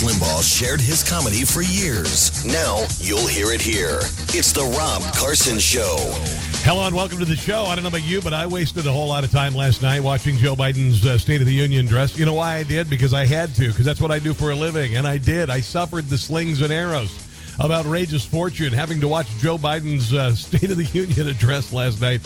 Limbaugh shared his comedy for years. Now you'll hear it here. It's The Rob Carson Show. Hello and welcome to the show. I don't know about you, but I wasted a whole lot of time last night watching Joe Biden's uh, State of the Union address. You know why I did? Because I had to, because that's what I do for a living. And I did. I suffered the slings and arrows of outrageous fortune having to watch Joe Biden's uh, State of the Union address last night.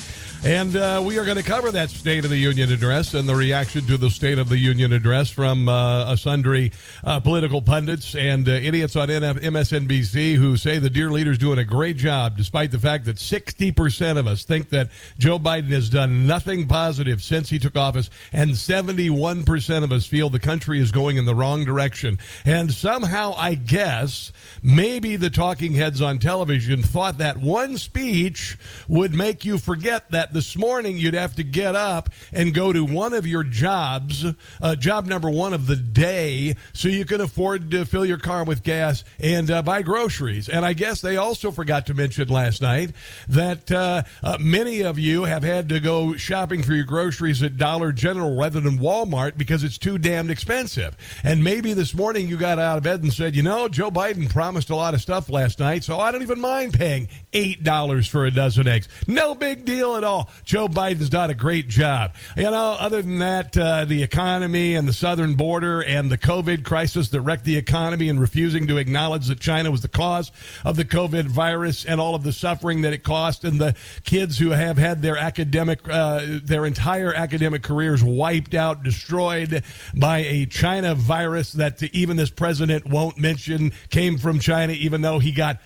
And uh, we are going to cover that State of the Union address and the reaction to the State of the Union address from uh, sundry uh, political pundits and uh, idiots on MSNBC who say the dear leader's doing a great job, despite the fact that 60% of us think that Joe Biden has done nothing positive since he took office, and 71% of us feel the country is going in the wrong direction. And somehow, I guess, maybe the talking heads on television thought that one speech would make you forget that this morning you'd have to get up and go to one of your jobs, uh, job number one of the day, so you can afford to fill your car with gas and uh, buy groceries. And I guess they also forgot to mention last night that uh, uh many of you have had to go shopping for your groceries at Dollar General rather than Walmart because it's too damned expensive. And maybe this morning you got out of bed and said, you know, Joe Biden promised a lot of stuff last night, so I don't even mind paying $8 for a dozen eggs. No big deal at all. Joe Biden's done a great job. You know, other than that, uh, the economy and the southern border and the COVID crisis that wrecked the economy and refusing to acknowledge that China was the cause of the COVID virus and all of the suffering that it cost and the kids who have had their academic, uh, their entire academic careers wiped out, destroyed by a China virus that even this president won't mention came from China, even though he got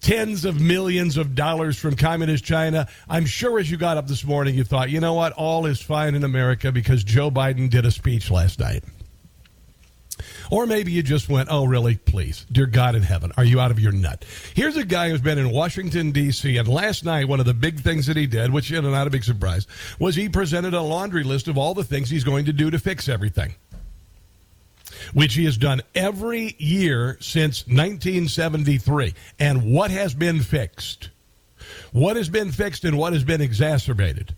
tens of millions of dollars from communist China. I'm sure as you got up this morning, you thought, you know what, all is fine in America because Joe Biden did a speech last night. Or maybe you just went, oh, really? Please. Dear God in heaven, are you out of your nut? Here's a guy who's been in Washington, D.C., and last night, one of the big things that he did, which, is not a big surprise, was he presented a laundry list of all the things he's going to do to fix everything which he has done every year since 1973. And what has been fixed? What has been fixed and what has been exacerbated?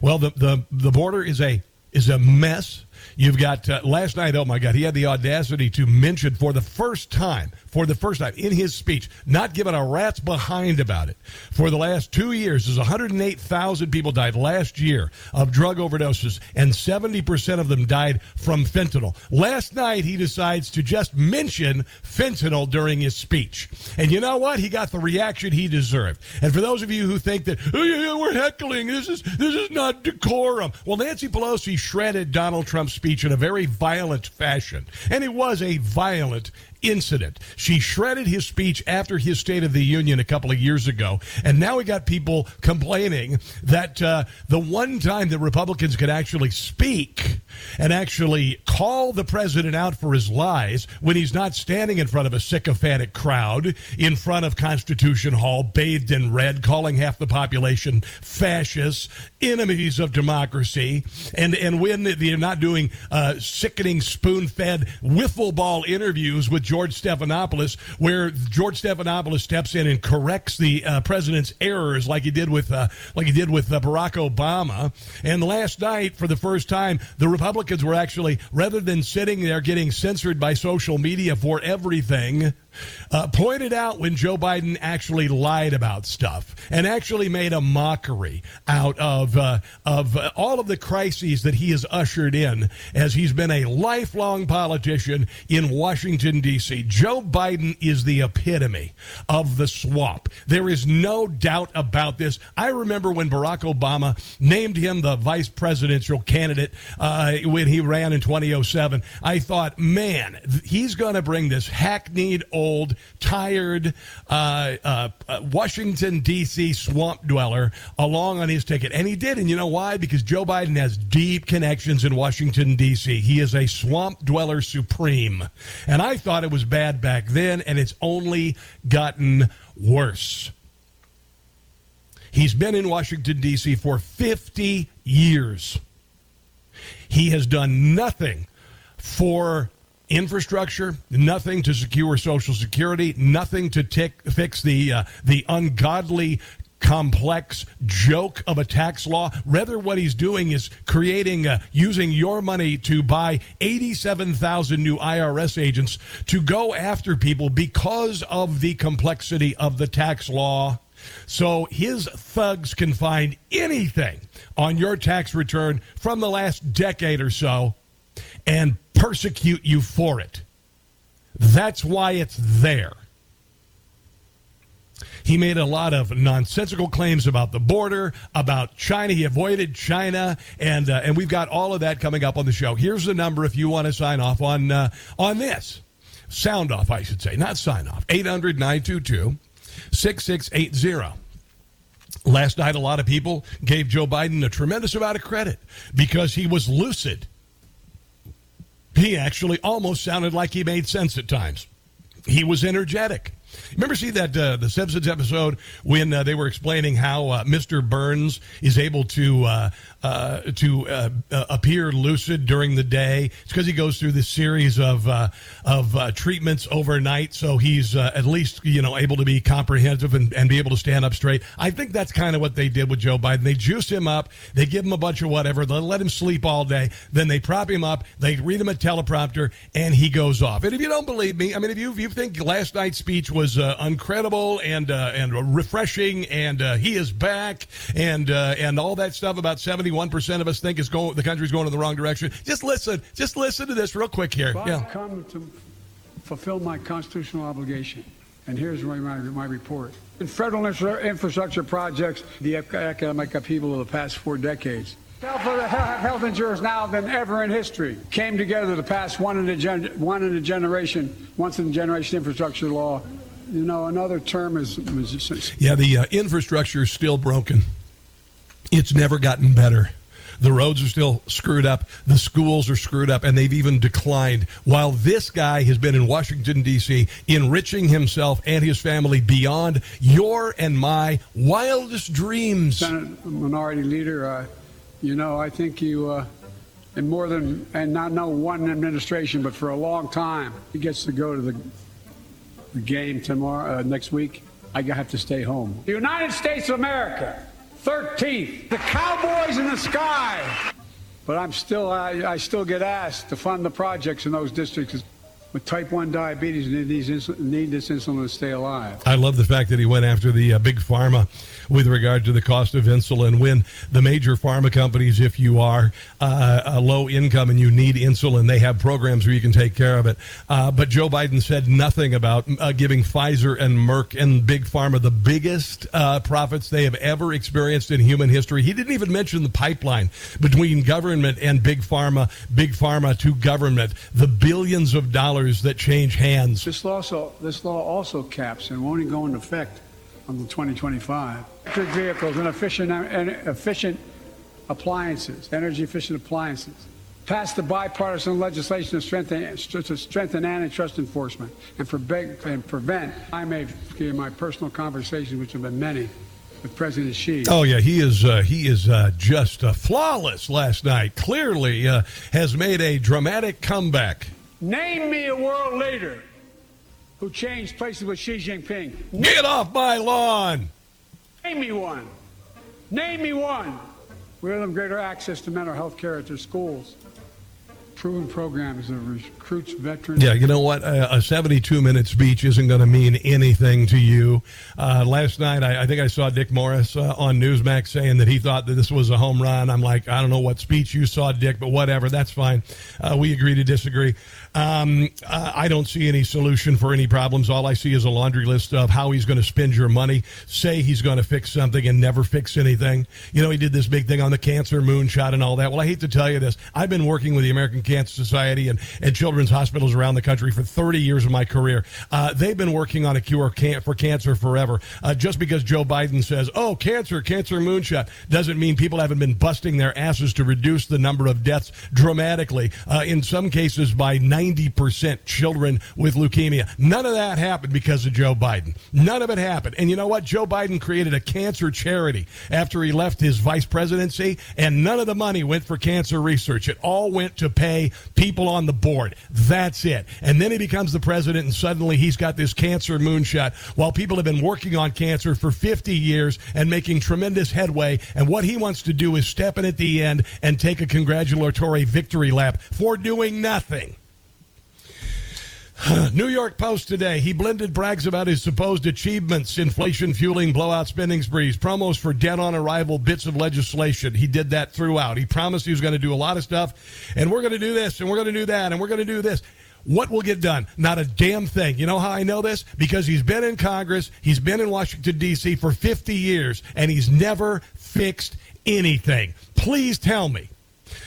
Well, the, the, the border is a is a mess. You've got uh, last night. Oh my God, he had the audacity to mention for the first time for the first time in his speech, not giving a rat's behind about it. For the last two years, there's 108,000 people died last year of drug overdoses, and 70% of them died from fentanyl. Last night, he decides to just mention fentanyl during his speech. And you know what? He got the reaction he deserved. And for those of you who think that, oh, yeah, we're heckling, this is, this is not decorum. Well, Nancy Pelosi shredded Donald Trump's speech in a very violent fashion. And it was a violent incident. She shredded his speech after his State of the Union a couple of years ago. And now we got people complaining that uh, the one time that Republicans could actually speak and actually call the president out for his lies when he's not standing in front of a sycophantic crowd in front of Constitution Hall, bathed in red, calling half the population fascists, enemies of democracy, and, and when they're not doing uh, sickening spoon fed wiffle ball interviews with George Stephanopoulos, where George Stephanopoulos steps in and corrects the uh, president's errors, like he did with uh, like he did with uh, Barack Obama. And last night, for the first time, the Republicans were actually rather than sitting there getting censored by social media for everything uh, pointed out when Joe Biden actually lied about stuff and actually made a mockery out of uh, of all of the crises that he has ushered in as he's been a lifelong politician in Washington D.C. Joe Biden is the epitome of the swamp. There is no doubt about this. I remember when Barack Obama named him the vice presidential candidate uh, when he ran in 2007. I thought, man, he's going to bring this hackneyed old old, tired uh, uh, uh Washington, D.C. swamp dweller along on his ticket. And he did. And you know why? Because Joe Biden has deep connections in Washington, D.C. He is a swamp dweller supreme. And I thought it was bad back then, and it's only gotten worse. He's been in Washington, D.C. for 50 years. He has done nothing for infrastructure, nothing to secure Social Security, nothing to tick, fix the uh, the ungodly complex joke of a tax law. Rather, what he's doing is creating, uh, using your money to buy 87,000 new IRS agents to go after people because of the complexity of the tax law. So his thugs can find anything on your tax return from the last decade or so and persecute you for it. That's why it's there. He made a lot of nonsensical claims about the border, about China. He avoided China, and uh, and we've got all of that coming up on the show. Here's the number if you want to sign off on uh, on this. Sound off, I should say, not sign off. 800 922 6680. Last night, a lot of people gave Joe Biden a tremendous amount of credit because he was lucid. He actually almost sounded like he made sense at times. He was energetic. Remember, see that uh, the Simpsons episode when uh, they were explaining how uh, Mr. Burns is able to uh, uh, to uh, appear lucid during the day? It's because he goes through this series of of treatments overnight, so he's at least you know able to be comprehensive and, and be able to stand up straight. I think that's kind of what they did with Joe Biden. They juice him up, they give him a bunch of whatever, they let him sleep all day, then they prop him up, they read him a teleprompter, and he goes off. And if you don't believe me, I mean, if you if you think last night's speech was uh, incredible and uh, and refreshing, and uh, he is back, and uh, and all that stuff about seventy one percent of us think is going the country's going in the wrong direction. Just listen, just listen to this real quick here. Well, yeah. I've come to fulfill my constitutional obligation, and here's my my, my report. In federal infrastructure projects, the economic upheaval of the past four decades health insurance now than ever in history came together to pass one in a gen- one in a generation, once in a generation infrastructure law you know, another term is. is yeah, the uh, infrastructure is still broken. It's never gotten better. The roads are still screwed up. The schools are screwed up, and they've even declined. While this guy has been in Washington, D.C., enriching himself and his family beyond your and my wildest dreams. Senate Minority Leader, uh, you know, I think you, uh, in more than, and not know one administration, but for a long time, he gets to go to the the game tomorrow, uh, next week, I have to stay home. The United States of America, 13th. The Cowboys in the sky. But I'm still, I, I still get asked to fund the projects in those districts with type 1 diabetes need, these need this insulin to stay alive. I love the fact that he went after the uh, big pharma with regard to the cost of insulin when the major pharma companies, if you are uh, a low income and you need insulin, they have programs where you can take care of it. Uh, but Joe Biden said nothing about uh, giving Pfizer and Merck and big pharma the biggest uh, profits they have ever experienced in human history. He didn't even mention the pipeline between government and big pharma, big pharma to government, the billions of dollars that change hands. This law also, this law also caps and won't even go into effect until 2025. Electric vehicles and efficient, and efficient appliances, energy efficient appliances. Passed the bipartisan legislation to strengthen, to strengthen antitrust enforcement and, for, and prevent. I may in my personal conversations, which have been many, with President Xi. Oh yeah, he is uh, he is uh, just uh, flawless last night. Clearly uh, has made a dramatic comeback. Name me a world leader who changed places with Xi Jinping. Get off my lawn! Name me one. Name me one. We give them greater access to mental health care at their schools proven programs that recruits veterans. Yeah, you know what? A, 72 minute speech isn't going to mean anything to you. Uh, last night, I, I, think I saw Dick Morris uh, on Newsmax saying that he thought that this was a home run. I'm like, I don't know what speech you saw, Dick, but whatever. That's fine. Uh, we agree to disagree. Um, I don't see any solution for any problems. All I see is a laundry list of how he's going to spend your money. Say he's going to fix something and never fix anything. You know, he did this big thing on the cancer moonshot and all that. Well, I hate to tell you this. I've been working with the American Cancer Society and, and children's hospitals around the country for 30 years of my career. Uh, they've been working on a cure can- for cancer forever. Uh, just because Joe Biden says, oh, cancer, cancer moonshot, doesn't mean people haven't been busting their asses to reduce the number of deaths dramatically. Uh, in some cases, by 90 90% children with leukemia. None of that happened because of Joe Biden. None of it happened. And you know what? Joe Biden created a cancer charity after he left his vice presidency, and none of the money went for cancer research. It all went to pay people on the board. That's it. And then he becomes the president, and suddenly he's got this cancer moonshot while people have been working on cancer for 50 years and making tremendous headway. And what he wants to do is step in at the end and take a congratulatory victory lap for doing nothing. New York Post today. He blended brags about his supposed achievements, inflation fueling blowout spending sprees, promos for dead on arrival bits of legislation. He did that throughout. He promised he was going to do a lot of stuff, and we're going to do this, and we're going to do that, and we're going to do this. What will get done? Not a damn thing. You know how I know this? Because he's been in Congress, he's been in Washington, D.C. for 50 years, and he's never fixed anything. Please tell me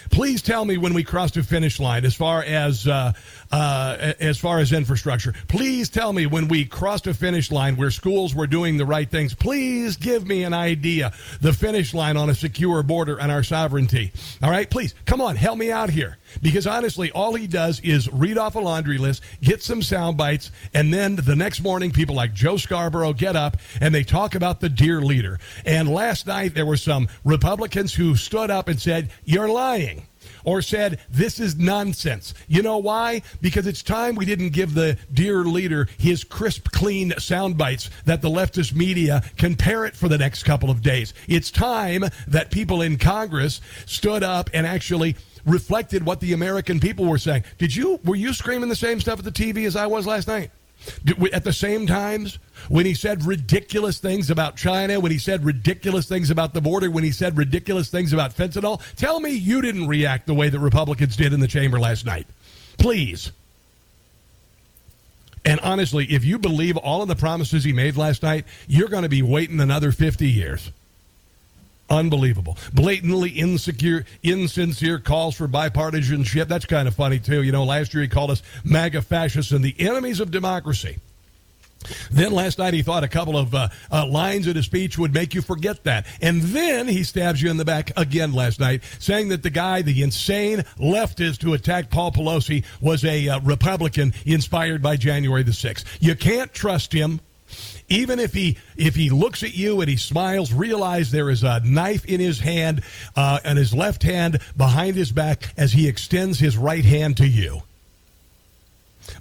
Please tell me when we crossed a finish line as far as uh, uh, as far as infrastructure. Please tell me when we crossed a finish line where schools were doing the right things. Please give me an idea. The finish line on a secure border and our sovereignty. All right, please come on, help me out here. Because honestly, all he does is read off a laundry list, get some sound bites, and then the next morning, people like Joe Scarborough get up and they talk about the dear leader. And last night, there were some Republicans who stood up and said, You're lying or said, This is nonsense. You know why? Because it's time we didn't give the dear leader his crisp, clean sound bites that the leftist media can parrot for the next couple of days. It's time that people in Congress stood up and actually reflected what the American people were saying. Did you were you screaming the same stuff at the TV as I was last night? At the same times, when he said ridiculous things about China, when he said ridiculous things about the border, when he said ridiculous things about fentanyl, tell me you didn't react the way that Republicans did in the chamber last night. Please. And honestly, if you believe all of the promises he made last night, you're going to be waiting another 50 years. Unbelievable. Blatantly insecure, insincere calls for bipartisanship. That's kind of funny, too. You know, last year he called us MAGA fascists and the enemies of democracy. Then last night he thought a couple of uh, uh, lines in his speech would make you forget that. And then he stabs you in the back again last night, saying that the guy, the insane leftist who attacked Paul Pelosi, was a uh, Republican inspired by January the 6th. You can't trust him. Even if he if he looks at you and he smiles, realize there is a knife in his hand uh, and his left hand behind his back as he extends his right hand to you.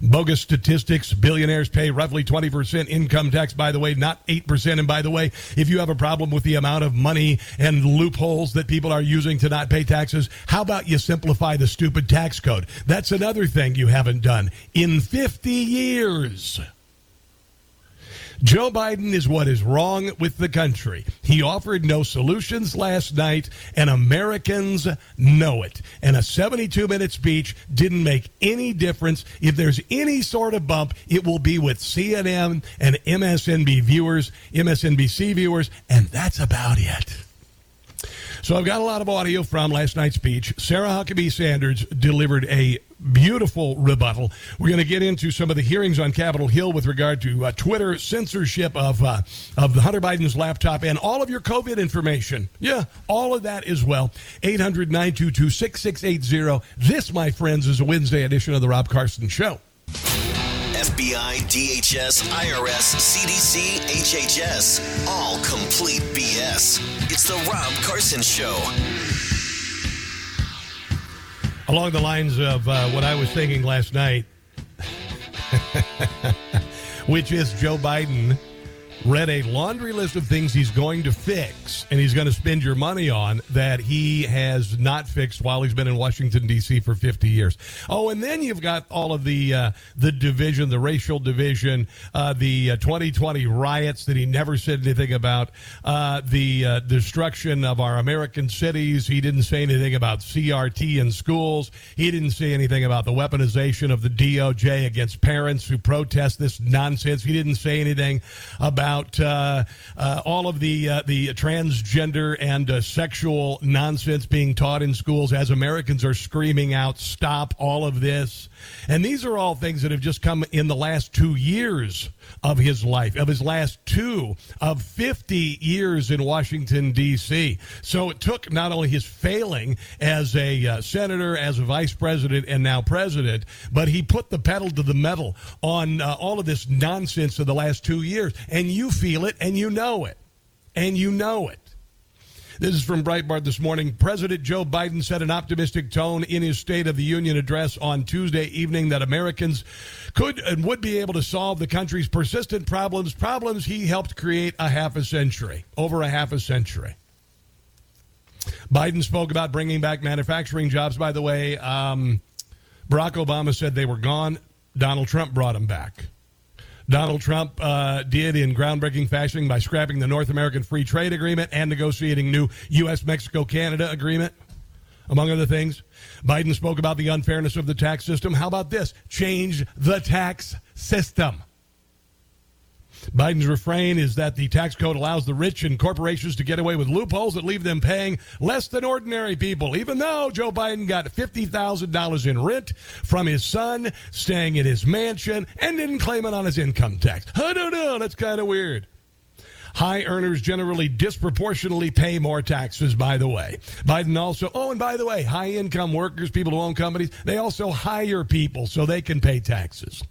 Bogus statistics. Billionaires pay roughly 20% income tax, by the way, not 8%. And by the way, if you have a problem with the amount of money and loopholes that people are using to not pay taxes, how about you simplify the stupid tax code? That's another thing you haven't done in 50 years. Joe Biden is what is wrong with the country. He offered no solutions last night, and Americans know it. And a 72 minute speech didn't make any difference. If there's any sort of bump, it will be with CNN and MSNB viewers, MSNBC viewers, and that's about it. So I've got a lot of audio from last night's speech. Sarah Huckabee Sanders delivered a beautiful rebuttal. We're going to get into some of the hearings on Capitol Hill with regard to uh, Twitter censorship of uh, of Hunter Biden's laptop and all of your COVID information. Yeah, all of that as well. 800 922 6680. This, my friends, is a Wednesday edition of The Rob Carson Show. FBI, DHS, IRS, CDC, HHS. All complete BS. It's The Rob Carson Show. Along the lines of uh, what I was thinking last night, which is Joe Biden read a laundry list of things he's going to fix and he's going to spend your money on that he has not fixed while he's been in Washington D.C. for 50 years. Oh, and then you've got all of the uh, the division, the racial division, uh, the uh, 2020 riots that he never said anything about, uh, the uh, destruction of our American cities. He didn't say anything about CRT in schools. He didn't say anything about the weaponization of the DOJ against parents who protest this nonsense. He didn't say anything about about uh, uh, all of the uh, the transgender and uh, sexual nonsense being taught in schools as Americans are screaming out, "Stop all of this!" And these are all things that have just come in the last two years of his life, of his last two of 50 years in Washington, D.C. So it took not only his failing as a uh, senator, as a vice president, and now president, but he put the pedal to the metal on uh, all of this nonsense of the last two years. And you feel it and you know it. And you know it. This is from Breitbart this morning. President Joe Biden set an optimistic tone in his State of the Union address on Tuesday evening that Americans could and would be able to solve the country's persistent problems, problems he helped create a half a century, over a half a century. Biden spoke about bringing back manufacturing jobs. By the way, um, Barack Obama said they were gone. Donald Trump brought them back. Donald Trump uh, did in groundbreaking fashion by scrapping the North American Free Trade Agreement and negotiating new U.S. Mexico Canada agreement, among other things. Biden spoke about the unfairness of the tax system. How about this? Change the tax system. Biden's refrain is that the tax code allows the rich and corporations to get away with loopholes that leave them paying less than ordinary people, even though Joe Biden got $50,000 in rent from his son staying in his mansion and didn't claim it on his income tax. I don't know. That's kind of weird. High earners generally disproportionately pay more taxes, by the way. Biden also, oh, and by the way, high income workers, people who own companies, they also hire people so they can pay taxes.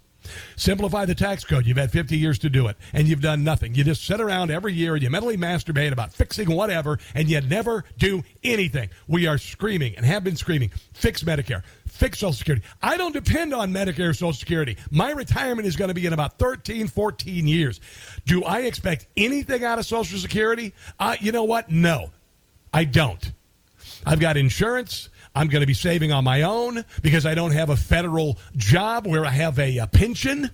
Simplify the tax code. You've had 50 years to do it, and you've done nothing. You just sit around every year and you mentally masturbate about fixing whatever, and you never do anything. We are screaming and have been screaming fix Medicare, fix Social Security. I don't depend on Medicare or Social Security. My retirement is going to be in about 13, 14 years. Do I expect anything out of Social Security? Uh, you know what? No, I don't. I've got insurance. I'm going to be saving on my own because I don't have a federal job where I have a, a pension.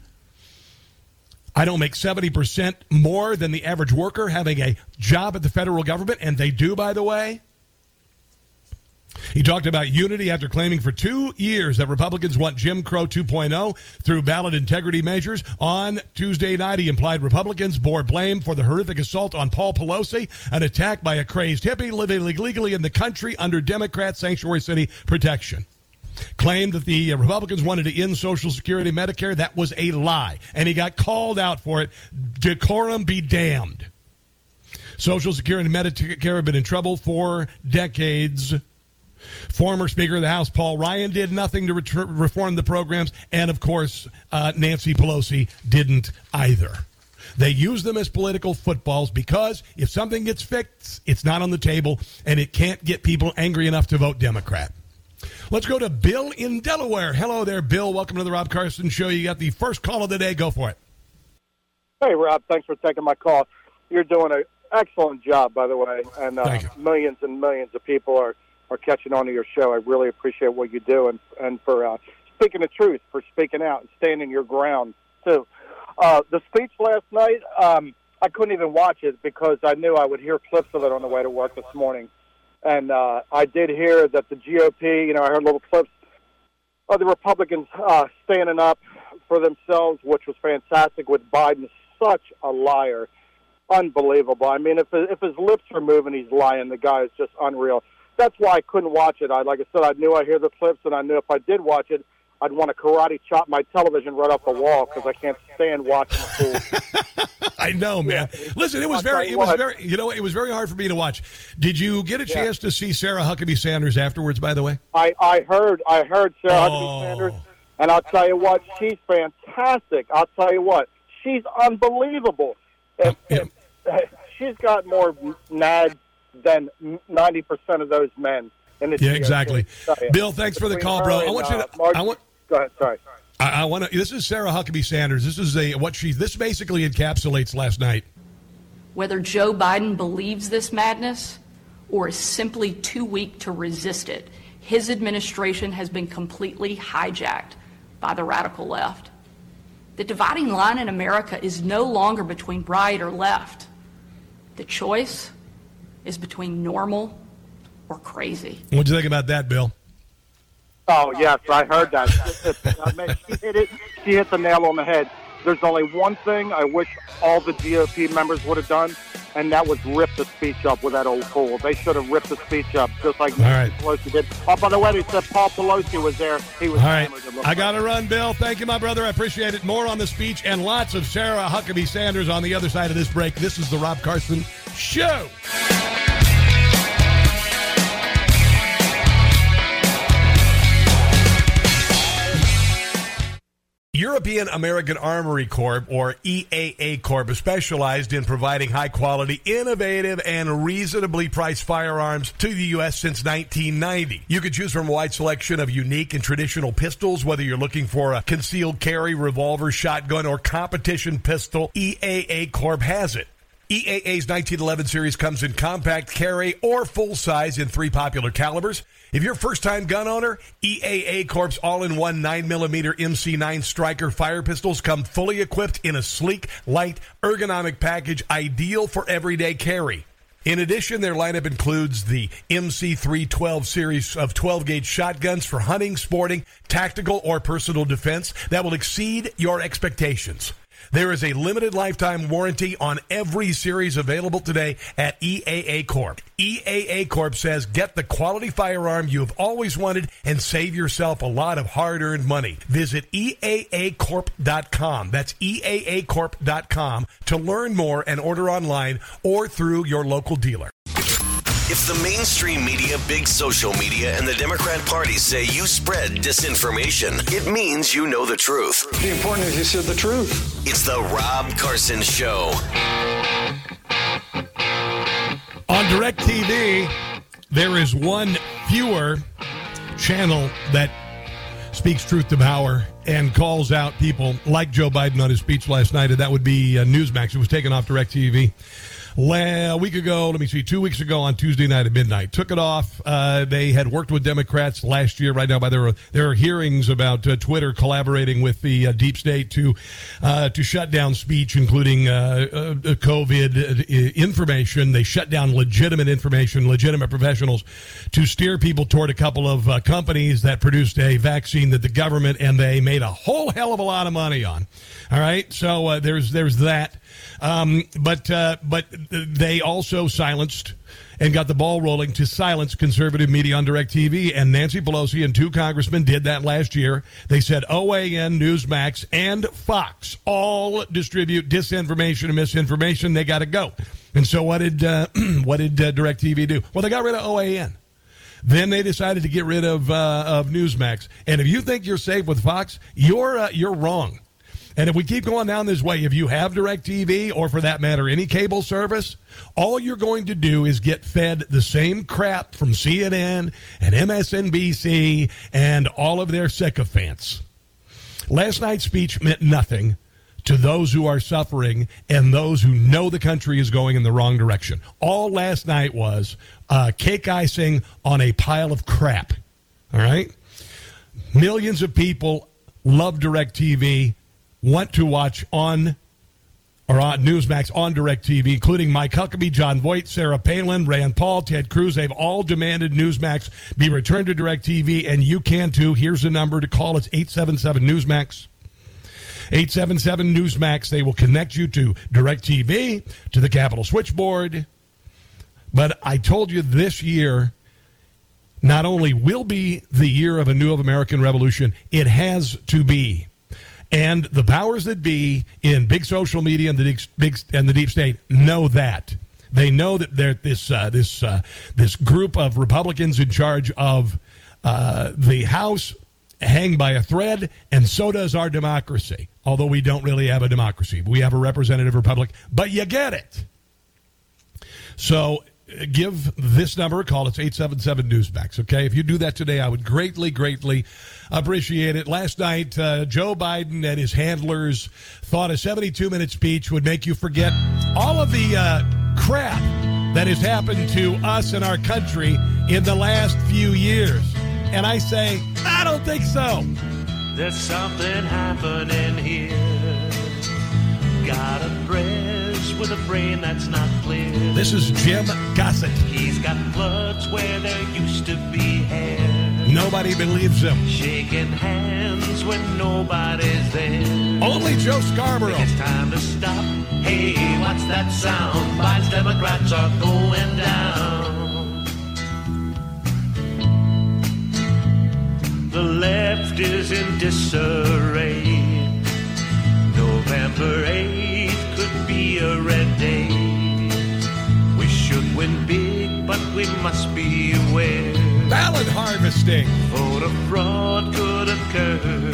I don't make 70% more than the average worker having a job at the federal government, and they do, by the way. He talked about unity after claiming for two years that Republicans want Jim Crow 2.0 through ballot integrity measures. On Tuesday night, he implied Republicans bore blame for the horrific assault on Paul Pelosi, an attack by a crazed hippie living illegally in the country under Democrat sanctuary city protection. Claimed that the uh, Republicans wanted to end Social Security Medicare. That was a lie. And he got called out for it. Decorum be damned. Social Security and Medicare have been in trouble for decades. Former Speaker of the House Paul Ryan did nothing to ret- reform the programs, and of course, uh, Nancy Pelosi didn't either. They use them as political footballs because if something gets fixed, it's not on the table, and it can't get people angry enough to vote Democrat. Let's go to Bill in Delaware. Hello there, Bill. Welcome to the Rob Carson Show. You got the first call of the day. Go for it. Hey, Rob. Thanks for taking my call. You're doing an excellent job, by the way, and uh, millions and millions of people are are catching on to your show. I really appreciate what you do and and for uh, speaking the truth, for speaking out and standing your ground too. Uh, the speech last night, um, I couldn't even watch it because I knew I would hear clips of it on the way to work this morning, and uh, I did hear that the GOP. You know, I heard little clips of the Republicans uh, standing up for themselves, which was fantastic. With Biden, such a liar unbelievable. I mean, if if his lips are moving, he's lying. The guy is just unreal that's why I couldn't watch it. I like I said, I knew I hear the clips, and I knew if I did watch it, I'd want to karate chop my television right off the wall because I can't stand watching the fool. I know, man. Listen, it was very, it was very, you know, it was very hard for me to watch. Did you get a chance yeah. to see Sarah Huckabee Sanders afterwards? By the way, I, I heard, I heard Sarah oh. Huckabee Sanders, and I'll tell you what, she's fantastic. I'll tell you what, she's unbelievable. If, yeah. if, she's got more nads than 90% of those men. In the yeah, exactly. Bill, thanks for the call, bro. I want you to. Uh, I want. Go ahead. Sorry. I, I want to. This is Sarah Huckabee Sanders. This is a what she. This basically encapsulates last night. Whether Joe Biden believes this madness or is simply too weak to resist it, his administration has been completely hijacked by the radical left. The dividing line in America is no longer between right or left. The choice is between normal or crazy. What'd you think about that, Bill? Oh yes, I heard that. she hit it. She hit the nail on the head. There's only one thing I wish all the GOP members would have done, and that was rip the speech up with that old fool. They should have ripped the speech up just like all right. Pelosi did. Oh, by the way, they said Paul Pelosi was there. He was. All right. I got to run, Bill. Thank you, my brother. I appreciate it. More on the speech and lots of Sarah Huckabee Sanders on the other side of this break. This is the Rob Carson Show. European American Armory Corp, or EAA Corp, is specialized in providing high quality, innovative, and reasonably priced firearms to the U.S. since 1990. You can choose from a wide selection of unique and traditional pistols, whether you're looking for a concealed carry, revolver, shotgun, or competition pistol, EAA Corp has it. EAA's 1911 series comes in compact carry or full size in three popular calibers. If you're a first time gun owner, EAA Corp's all in one 9mm MC9 Striker fire pistols come fully equipped in a sleek, light, ergonomic package ideal for everyday carry. In addition, their lineup includes the MC312 series of 12 gauge shotguns for hunting, sporting, tactical, or personal defense that will exceed your expectations. There is a limited lifetime warranty on every series available today at EAA Corp. EAA Corp says get the quality firearm you have always wanted and save yourself a lot of hard earned money. Visit EAAcorp.com. That's EAAcorp.com to learn more and order online or through your local dealer. If the mainstream media, big social media, and the Democrat Party say you spread disinformation, it means you know the truth. The important is you said the truth. It's the Rob Carson Show. On DirecTV, there is one fewer channel that speaks truth to power and calls out people like Joe Biden on his speech last night, and that would be uh, Newsmax. It was taken off DirecTV a week ago, let me see, two weeks ago on Tuesday night at midnight. Took it off. Uh, they had worked with Democrats last year. Right now, by there are hearings about uh, Twitter collaborating with the uh, deep state to uh, to shut down speech, including uh, uh, COVID information. They shut down legitimate information, legitimate professionals, to steer people toward a couple of companies that produced a vaccine that the government and they made a whole hell of a lot of money on. All right, so there's there's that. Um, but uh, but they also silenced and got the ball rolling to silence conservative media on DirecTV. And Nancy Pelosi and two congressmen did that last year. They said OAN, Newsmax, and Fox all distribute disinformation and misinformation. They got to go. And so what did uh, what did uh, DirecTV do? Well, they got rid of OAN. Then they decided to get rid of uh, of Newsmax. And if you think you're safe with Fox, you're uh, you're wrong. And if we keep going down this way, if you have DirecTV or for that matter, any cable service, all you're going to do is get fed the same crap from CNN and MSNBC and all of their sycophants. Last night's speech meant nothing to those who are suffering and those who know the country is going in the wrong direction. All last night was uh, cake icing on a pile of crap. All right? Millions of people love DirecTV want to watch on or on Newsmax on DirecTV, including Mike Huckabee, Jon Voight, Sarah Palin, Rand Paul, Ted Cruz. They've all demanded Newsmax be returned to DirecTV, and you can too. Here's the number to call. It's 877 Newsmax. 877 Newsmax. They will connect you to DirecTV, to the Capitol Switchboard. But I told you this year not only will be the year of a new American Revolution, it has to be. And the powers that be in big social media and the deep, big and the deep state know that. They know that this uh, this uh, this group of Republicans in charge of uh, the House hang by a thread, and so does our democracy. Although we don't really have a democracy, we have a representative republic, but you get it. So give this number a call. It's 877 Newsmax. Okay. If you do that today, I would greatly, greatly appreciate it. Last night, uh, Joe Biden and his handlers thought a 72 minute speech would make you forget all of the uh, crap that has happened to us and our country in the last few years. And I say, I don't think so. There's something happening here. Gotta with a brain that's not clear. This is Jim Gossett. He's got floods where there used to be hair. Nobody believes him. Shaking hands when nobody's there. Only Joe Scarborough. It's time to stop. Hey, what's that sound? Biden's Democrats are going down. The left is in disarray. November 8th could be a red day. We should win big, but we must be aware. Ballot harvesting. Voter fraud could occur.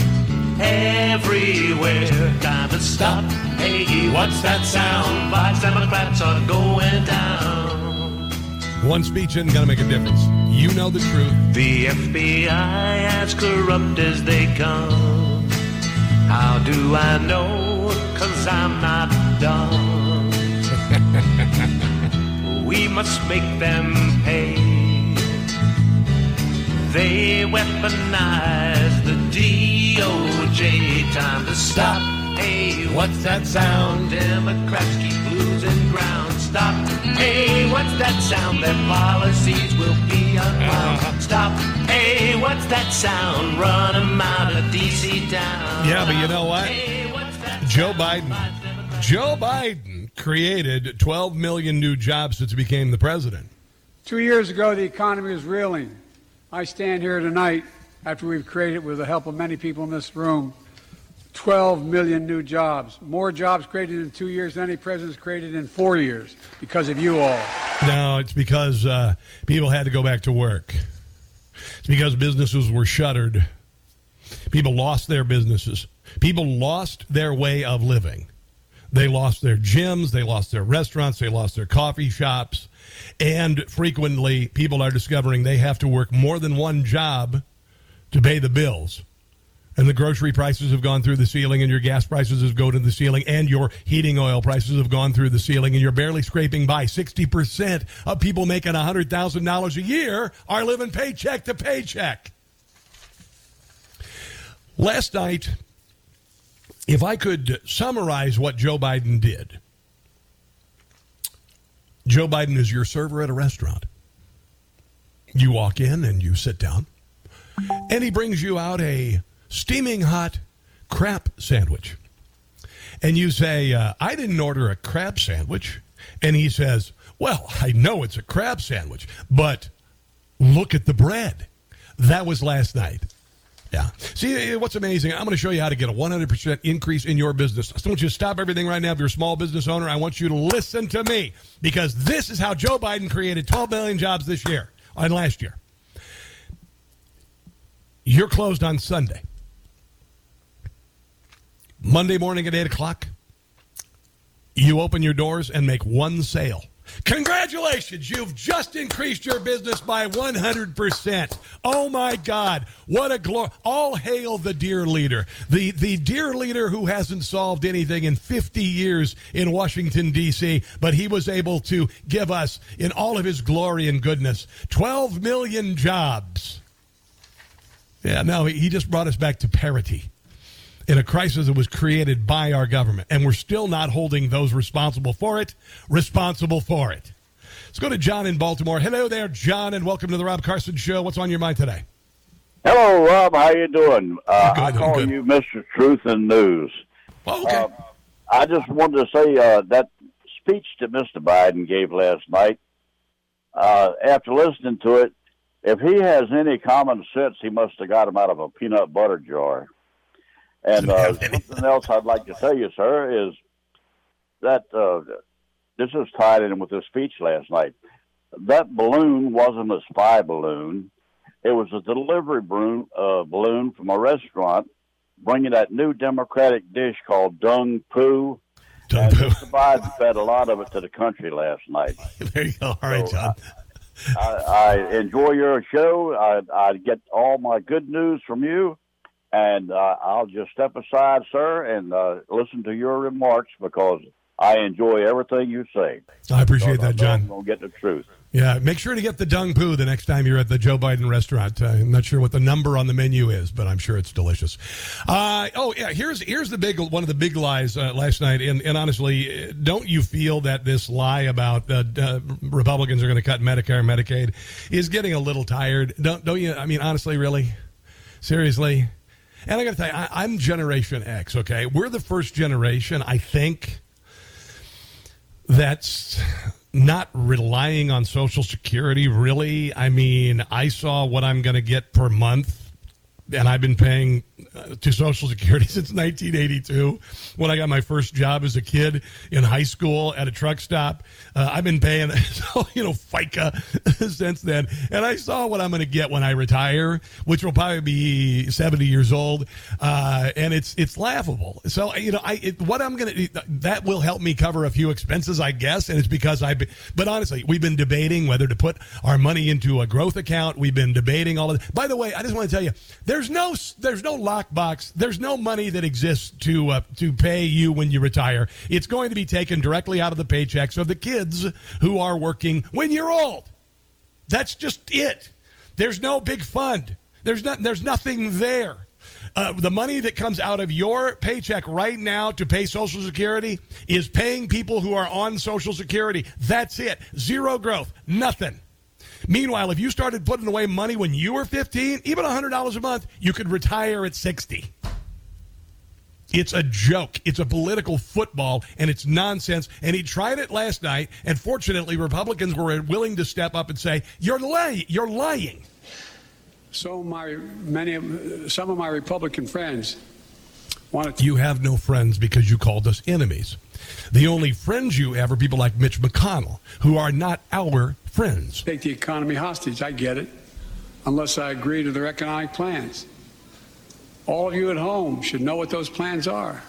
everywhere. Time to stop. Hey, what's that sound? Vice Democrats are going down. One speech isn't going to make a difference. You know the truth. The FBI as corrupt as they come. How do I know? Cause I'm not dumb. We must make them pay. They weaponize the DOJ. Time to stop. Hey, what's that sound? Democrats keep losing ground. Stop. Hey, what's that sound? Their policies will be unwound. Stop. Hey, what's that sound? Run 'em out of DC town. Yeah, but you know what? Hey, Joe? Biden. Joe Biden created 12 million new jobs since he became the president. Two years ago, the economy was reeling. I stand here tonight after we've created, with the help of many people in this room, 12 million new jobs. More jobs created in two years than any president's created in four years because of you all. No, it's because uh, people had to go back to work. It's because businesses were shuttered. People lost their businesses. People lost their way of living. They lost their gyms, they lost their restaurants, they lost their coffee shops. And frequently, people are discovering they have to work more than one job to pay the bills. And the grocery prices have gone through the ceiling, and your gas prices have gone to the ceiling, and your heating oil prices have gone through the ceiling, and you're barely scraping by. 60% of people making $100,000 a year are living paycheck to paycheck. Last night, if I could summarize what Joe Biden did, Joe Biden is your server at a restaurant. You walk in and you sit down, and he brings you out a steaming hot crap sandwich. And you say, uh, I didn't order a crab sandwich. And he says, Well, I know it's a crab sandwich, but look at the bread. That was last night. Yeah. See, eh, eh, what's amazing? I'm going to show you how to get a 100% increase in your business. I want you to stop everything right now. If you're a small business owner, I want you to listen to me because this is how Joe Biden created 12 million jobs this year and last year. You're closed on Sunday. Monday morning at 8 o'clock, you open your doors and make one sale. Congratulations, you've just increased your business by 100%. Oh my God, what a glory. All hail the dear leader. The, the dear leader who hasn't solved anything in 50 years in Washington, D.C., but he was able to give us, in all of his glory and goodness, 12 million jobs. Yeah, no, he he just brought us back to parity in a crisis that was created by our government. And we're still not holding those responsible for it responsible for it. Let's go to John in Baltimore. Hello there, John, and welcome to the Rob Carson Show. What's on your mind today? Hello, Rob. How you doing? Uh, Good, I call you Mr. Truth and News. Oh, okay. Uh, I just wanted to say uh, that speech that Mr. Biden gave last night. Uh, after listening to it, if he has any common sense, he must have got him out of a peanut butter jar. And uh, something else I'd like to tell you, sir, is that uh, this is tied in with the speech last night. That balloon wasn't a spy balloon. It was a delivery balloon, uh, balloon from a restaurant bringing that new Democratic dish called dung poo. Dung poo. Mr. Biden fed a lot of it to the country last night. there you go. All right, So, John. I, I enjoy your show. I, I get all my good news from you, and uh, I'll just step aside, sir, and uh, listen to your remarks because I enjoy everything you say. I appreciate that, I'm John. gonna get the truth. Yeah, make sure to get the dung poo the next time you're at the Joe Biden restaurant. Uh, I'm not sure what the number on the menu is, but I'm sure it's delicious. Uh, oh yeah, here's here's the big one of the big lies uh, last night. And, and honestly, don't you feel that this lie about uh, uh, Republicans are going to cut Medicare and Medicaid is getting a little tired? Don't don't you? I mean, honestly, really, seriously. And I got to tell you, I, I'm Generation X. Okay, we're the first generation, I think, that's not relying on Social Security, really. I mean, I saw what I'm going to get per month and I've been paying uh, to Social Security since 1982 when I got my first job as a kid in high school at a truck stop. Uh, I've been paying, you know, FICA since then. And I saw what I'm going to get when I retire, which will probably be 70 years old. Uh, and it's it's laughable. So, you know, I it, what I'm going to, that will help me cover a few expenses, I guess. And it's because I've but honestly, we've been debating whether to put our money into a growth account. We've been debating all of that. By the way, I just want to tell you, there's no, there's no lockbox. There's no money that exists to, uh, to pay you when you retire. It's going to be taken directly out of the paychecks of the kids who are working when you're old. That's just it. There's no big fund. There's not. There's nothing there. Uh, the money that comes out of your paycheck right now to pay Social Security is paying people who are on Social Security. That's it. Zero growth. Nothing. Meanwhile, if you started putting away money when you were 15, even $100 a month, you could retire at 60. It's a joke. It's a political football, and it's nonsense. And he tried it last night, and fortunately, Republicans were willing to step up and say, "You're lying. You're lying." So my many, some of my Republican friends wanted. To- you have no friends because you called us enemies. The only friends you have are people like Mitch McConnell, who are not our friends. Take the economy hostage. I get it, unless I agree to their economic plans. All of you at home should know what those plans are.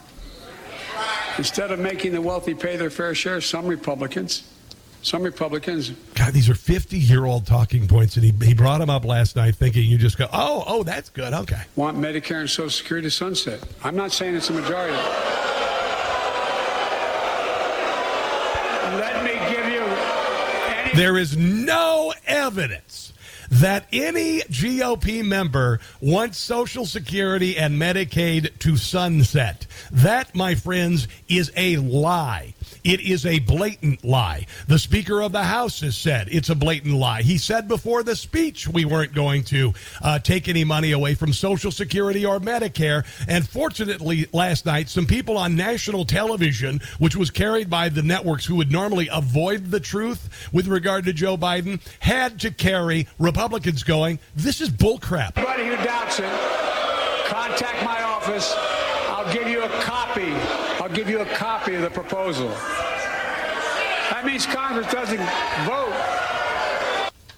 Instead of making the wealthy pay their fair share, some Republicans, some Republicans. God, these are 50 year old talking points, and he, he brought them up last night thinking you just go, oh, oh, that's good. Okay. Want Medicare and Social Security to sunset. I'm not saying it's a majority. Let me give you. Any- there is no evidence that any GOP member wants Social Security and Medicaid to sunset. That, my friends, is a lie. It is a blatant lie. The Speaker of the House has said it's a blatant lie. He said before the speech we weren't going to uh, take any money away from Social Security or Medicare. And fortunately, last night, some people on national television, which was carried by the networks who would normally avoid the truth with regard to Joe Biden, had to carry Republicans going, this is bullcrap. Anybody who doubts it, contact my office. I'll give you a copy. I'll give you a copy of the proposal. That means Congress doesn't vote.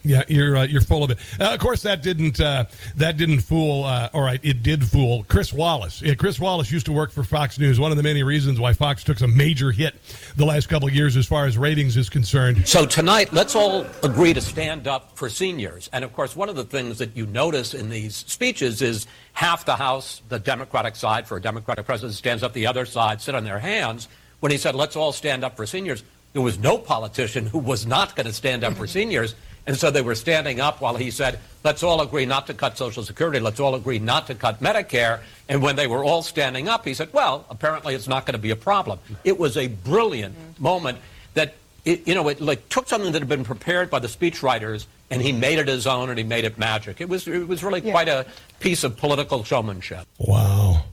Yeah, you're uh, you're full of it. Uh, of course, that didn't uh, that didn't fool. Uh, all right, it did fool Chris Wallace. Yeah, Chris Wallace used to work for Fox News. One of the many reasons why Fox took a major hit the last couple of years as far as ratings is concerned. So tonight, let's all agree to stand up for seniors. And of course, one of the things that you notice in these speeches is half the House, the Democratic side for a Democratic president, stands up. The other side sit on their hands. When he said, "Let's all stand up for seniors," there was no politician who was not going to stand up for seniors. And so they were standing up while he said, let's all agree not to cut Social Security, let's all agree not to cut Medicare. And when they were all standing up, he said, well, apparently it's not going to be a problem. It was a brilliant mm-hmm. moment that, it, you know, it like took something that had been prepared by the speechwriters and he made it his own and he made it magic. It was, it was really yeah. quite a piece of political showmanship. Wow.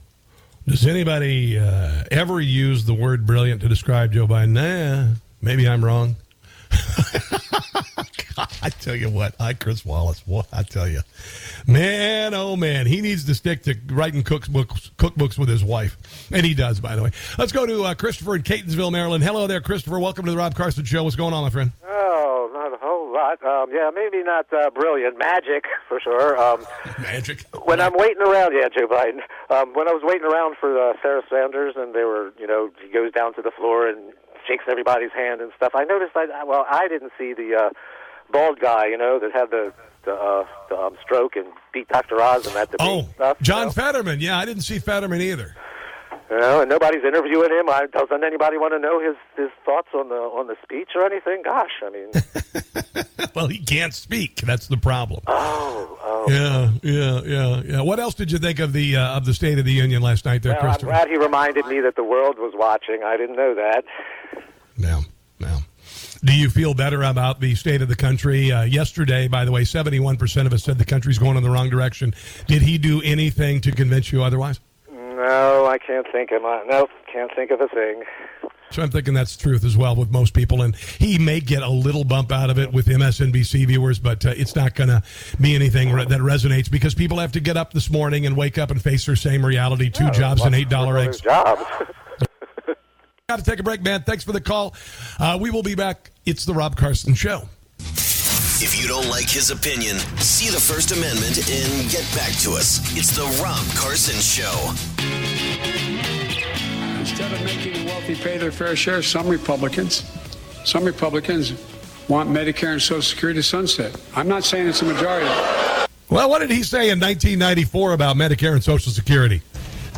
Does anybody uh, ever use the word brilliant to describe Joe Biden? Nah, maybe I'm wrong. I tell you what, I Chris Wallace. What I tell you, man, oh man, he needs to stick to writing cookbooks, cookbooks with his wife, and he does, by the way. Let's go to uh, Christopher in Catonsville, Maryland. Hello there, Christopher. Welcome to the Rob Carson Show. What's going on, my friend? Oh, not a whole lot. Um, yeah, maybe not uh, brilliant. Magic for sure. Um, Magic. When I'm waiting around, yeah, Joe Biden. Um, when I was waiting around for uh, Sarah Sanders, and they were, you know, he goes down to the floor and shakes everybody's hand and stuff. I noticed. I well, I didn't see the. Uh, bald guy, you know, that had the the, uh, the um, stroke and beat Dr. Oz and that debate oh, stuff. John you know? Fetterman. Yeah, I didn't see Fetterman either. You know, and nobody's interviewing him. I, doesn't anybody want to know his his thoughts on the on the speech or anything? Gosh, I mean. well, he can't speak. That's the problem. Oh, oh. Yeah, yeah, yeah, yeah. What else did you think of the uh, of the State of the Union last night, there, well, Christopher? I'm glad he reminded me that the world was watching. I didn't know that. No. Do you feel better about the state of the country? Uh, yesterday, by the way, 71% of us said the country's going in the wrong direction. Did he do anything to convince you otherwise? No, I can't think of my. Nope, can't think of a thing. So I'm thinking that's truth as well with most people, and he may get a little bump out of it with MSNBC viewers, but uh, it's not going to be anything re- that resonates because people have to get up this morning and wake up and face their same reality: two Yeah, jobs and eight dollar eggs. Jobs. Got to take a break, man. Thanks for the call. Uh, we will be back. It's the Rob Carson Show. If you don't like his opinion, see the First Amendment and get back to us. It's the Rob Carson Show. Instead of making the wealthy pay their fair share, some Republicans, some Republicans want Medicare and Social Security to sunset. I'm not saying it's a majority. Well, what did he say in 1994 about Medicare and Social Security?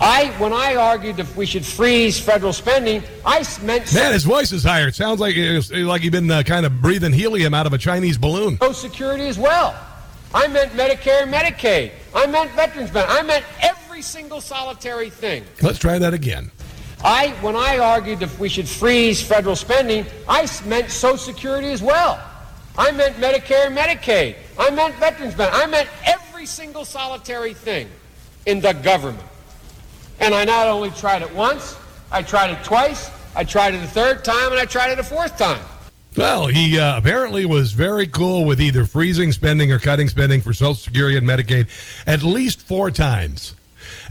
I, when I argued that we should freeze federal spending, I meant Man, his voice is higher. It sounds like like you've been uh, kind of breathing helium out of a Chinese balloon. Social Security as well. I meant Medicare and Medicaid. I meant veterans benefits. I meant every single solitary thing. Let's try that again. I, when I argued that we should freeze federal spending, I meant Social Security as well. I meant Medicare and Medicaid. I meant veterans benefits. I meant every single solitary thing in the government. And I not only tried it once, I tried it twice, I tried it a third time, and I tried it a fourth time. Well, he uh, apparently was very cool with either freezing spending or cutting spending for Social Security and Medicaid at least four times.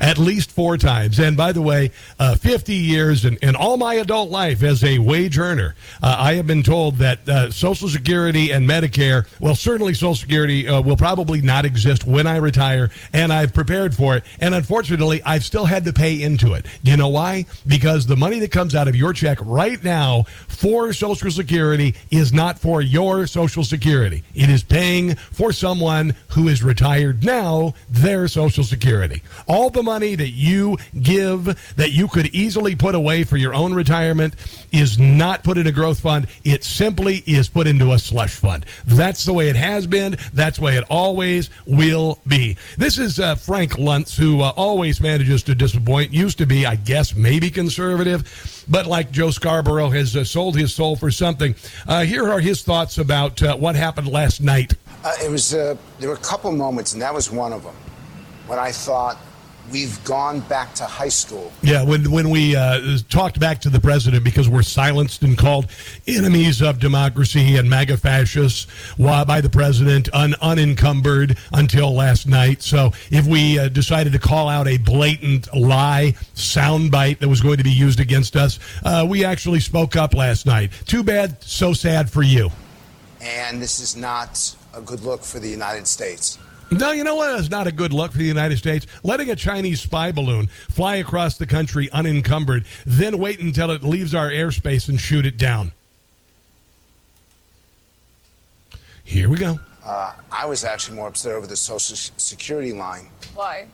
At least four times. And by the way, uh, 50 years and, all my adult life as a wage earner, uh, I have been told that uh, Social Security and Medicare, well, certainly Social Security uh, will probably not exist when I retire, and I've prepared for it. And unfortunately, I've still had to pay into it. You know why? Because the money that comes out of your check right now for Social Security is not for your Social Security. It is paying for someone who is retired now their Social Security. All the money that you give that you could easily put away for your own retirement is not put in a growth fund. It simply is put into a slush fund. That's the way it has been. That's the way it always will be. This is uh, Frank Luntz, who uh, always manages to disappoint. Used to be, I guess, maybe conservative, but like Joe Scarborough has uh, sold his soul for something. Uh, here are his thoughts about uh, what happened last night. Uh, it was there were a couple moments, and that was one of them, when I thought we've gone back to high school. Yeah, when when we uh, talked back to the president because we're silenced and called enemies of democracy and MAGA fascists by the president, un- unencumbered until last night. So if we uh, decided to call out a blatant lie soundbite that was going to be used against us, uh, we actually spoke up last night. Too bad, so sad for you. And this is not a good look for the United States. No, you know what? It's not a good look for the United States. Letting a Chinese spy balloon fly across the country unencumbered, then wait until it leaves our airspace and shoot it down. Here we go. Uh, I was actually more upset over the Social Security line Why?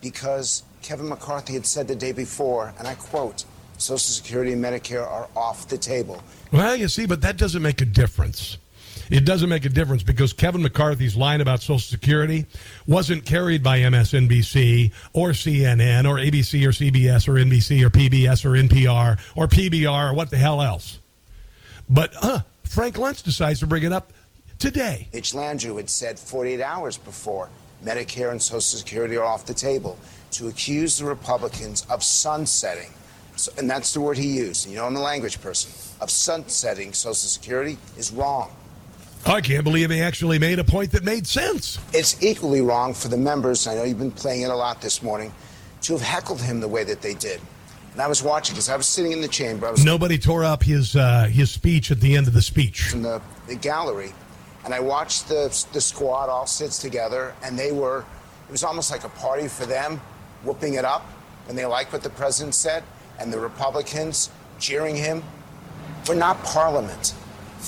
because Kevin McCarthy had said the day before, and I quote, Social Security and Medicare are off the table. Well, you see, but that doesn't make a difference. It doesn't make a difference because Kevin McCarthy's line about Social Security wasn't carried by MSNBC or CNN or ABC or CBS or NBC or PBS or NPR or PBR or what the hell else. But uh, Frank Luntz decides to bring it up today. H. Landrieu had said 48 hours before Medicare and Social Security are off the table to accuse the Republicans of sunsetting, and that's the word he used. You know, I'm a language person. Of sunsetting Social Security is wrong. I can't believe he actually made a point that made sense. It's equally wrong for the members, I know you've been playing it a lot this morning, to have heckled him the way that they did. And I was watching because I was sitting in the chamber. I was Nobody tore up his uh, his speech at the end of the speech. in the, the gallery, and I watched the the squad all sits together, and they were. It was almost like a party for them, whooping it up when they liked what the president said, and the Republicans cheering him. We're not Parliament,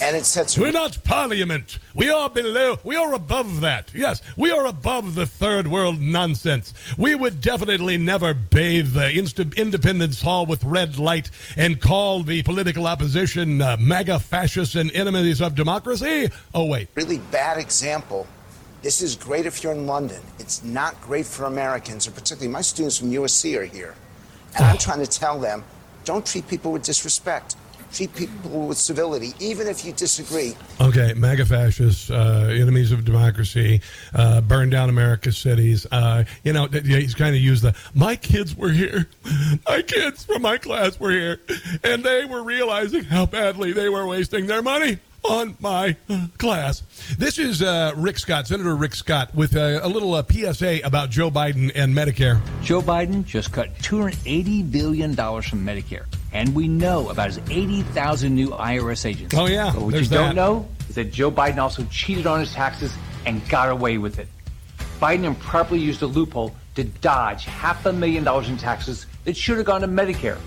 and it sets. We're not parliament. We are below. We are above that. Yes, we are above the third world nonsense. We would definitely never bathe the Inst- Independence Hall with red light and call the political opposition uh, MAGA fascists and enemies of democracy. Oh, wait. really bad example. This is great if you're in London. It's not great for Americans, or particularly my students from USC are here. And I'm trying to tell them don't treat people with disrespect. Treat people with civility, even if you disagree. Okay, MAGA fascists, uh, enemies of democracy, uh, burn down America's cities. Uh, you know, he's kind of used the my kids were here, my kids from my class were here, and they were realizing how badly they were wasting their money on my uh, class. This is uh, Rick Scott, Senator Rick Scott, with a, a little uh, PSA about Joe Biden and Medicare. Joe Biden just cut $280 billion from Medicare. And we know about his 80,000 new IRS agents. Oh, yeah. But what you that. don't know is that Joe Biden also cheated on his taxes and got away with it. Biden improperly used a loophole to dodge half a million dollars in taxes that should have gone to Medicare.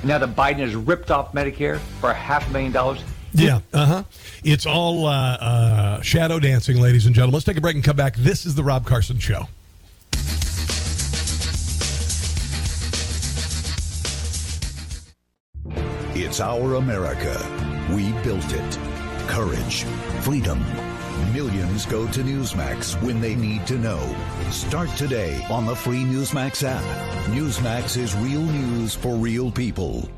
And now that Biden has ripped off Medicare for a half a million dollars, yeah, uh huh. It's all uh, uh, shadow dancing, ladies and gentlemen. Let's take a break and come back. This is the Rob Carson Show. It's our America. We built it. Courage, freedom. Millions go to Newsmax when they need to know. Start today on the free Newsmax app. Newsmax is real news for real people.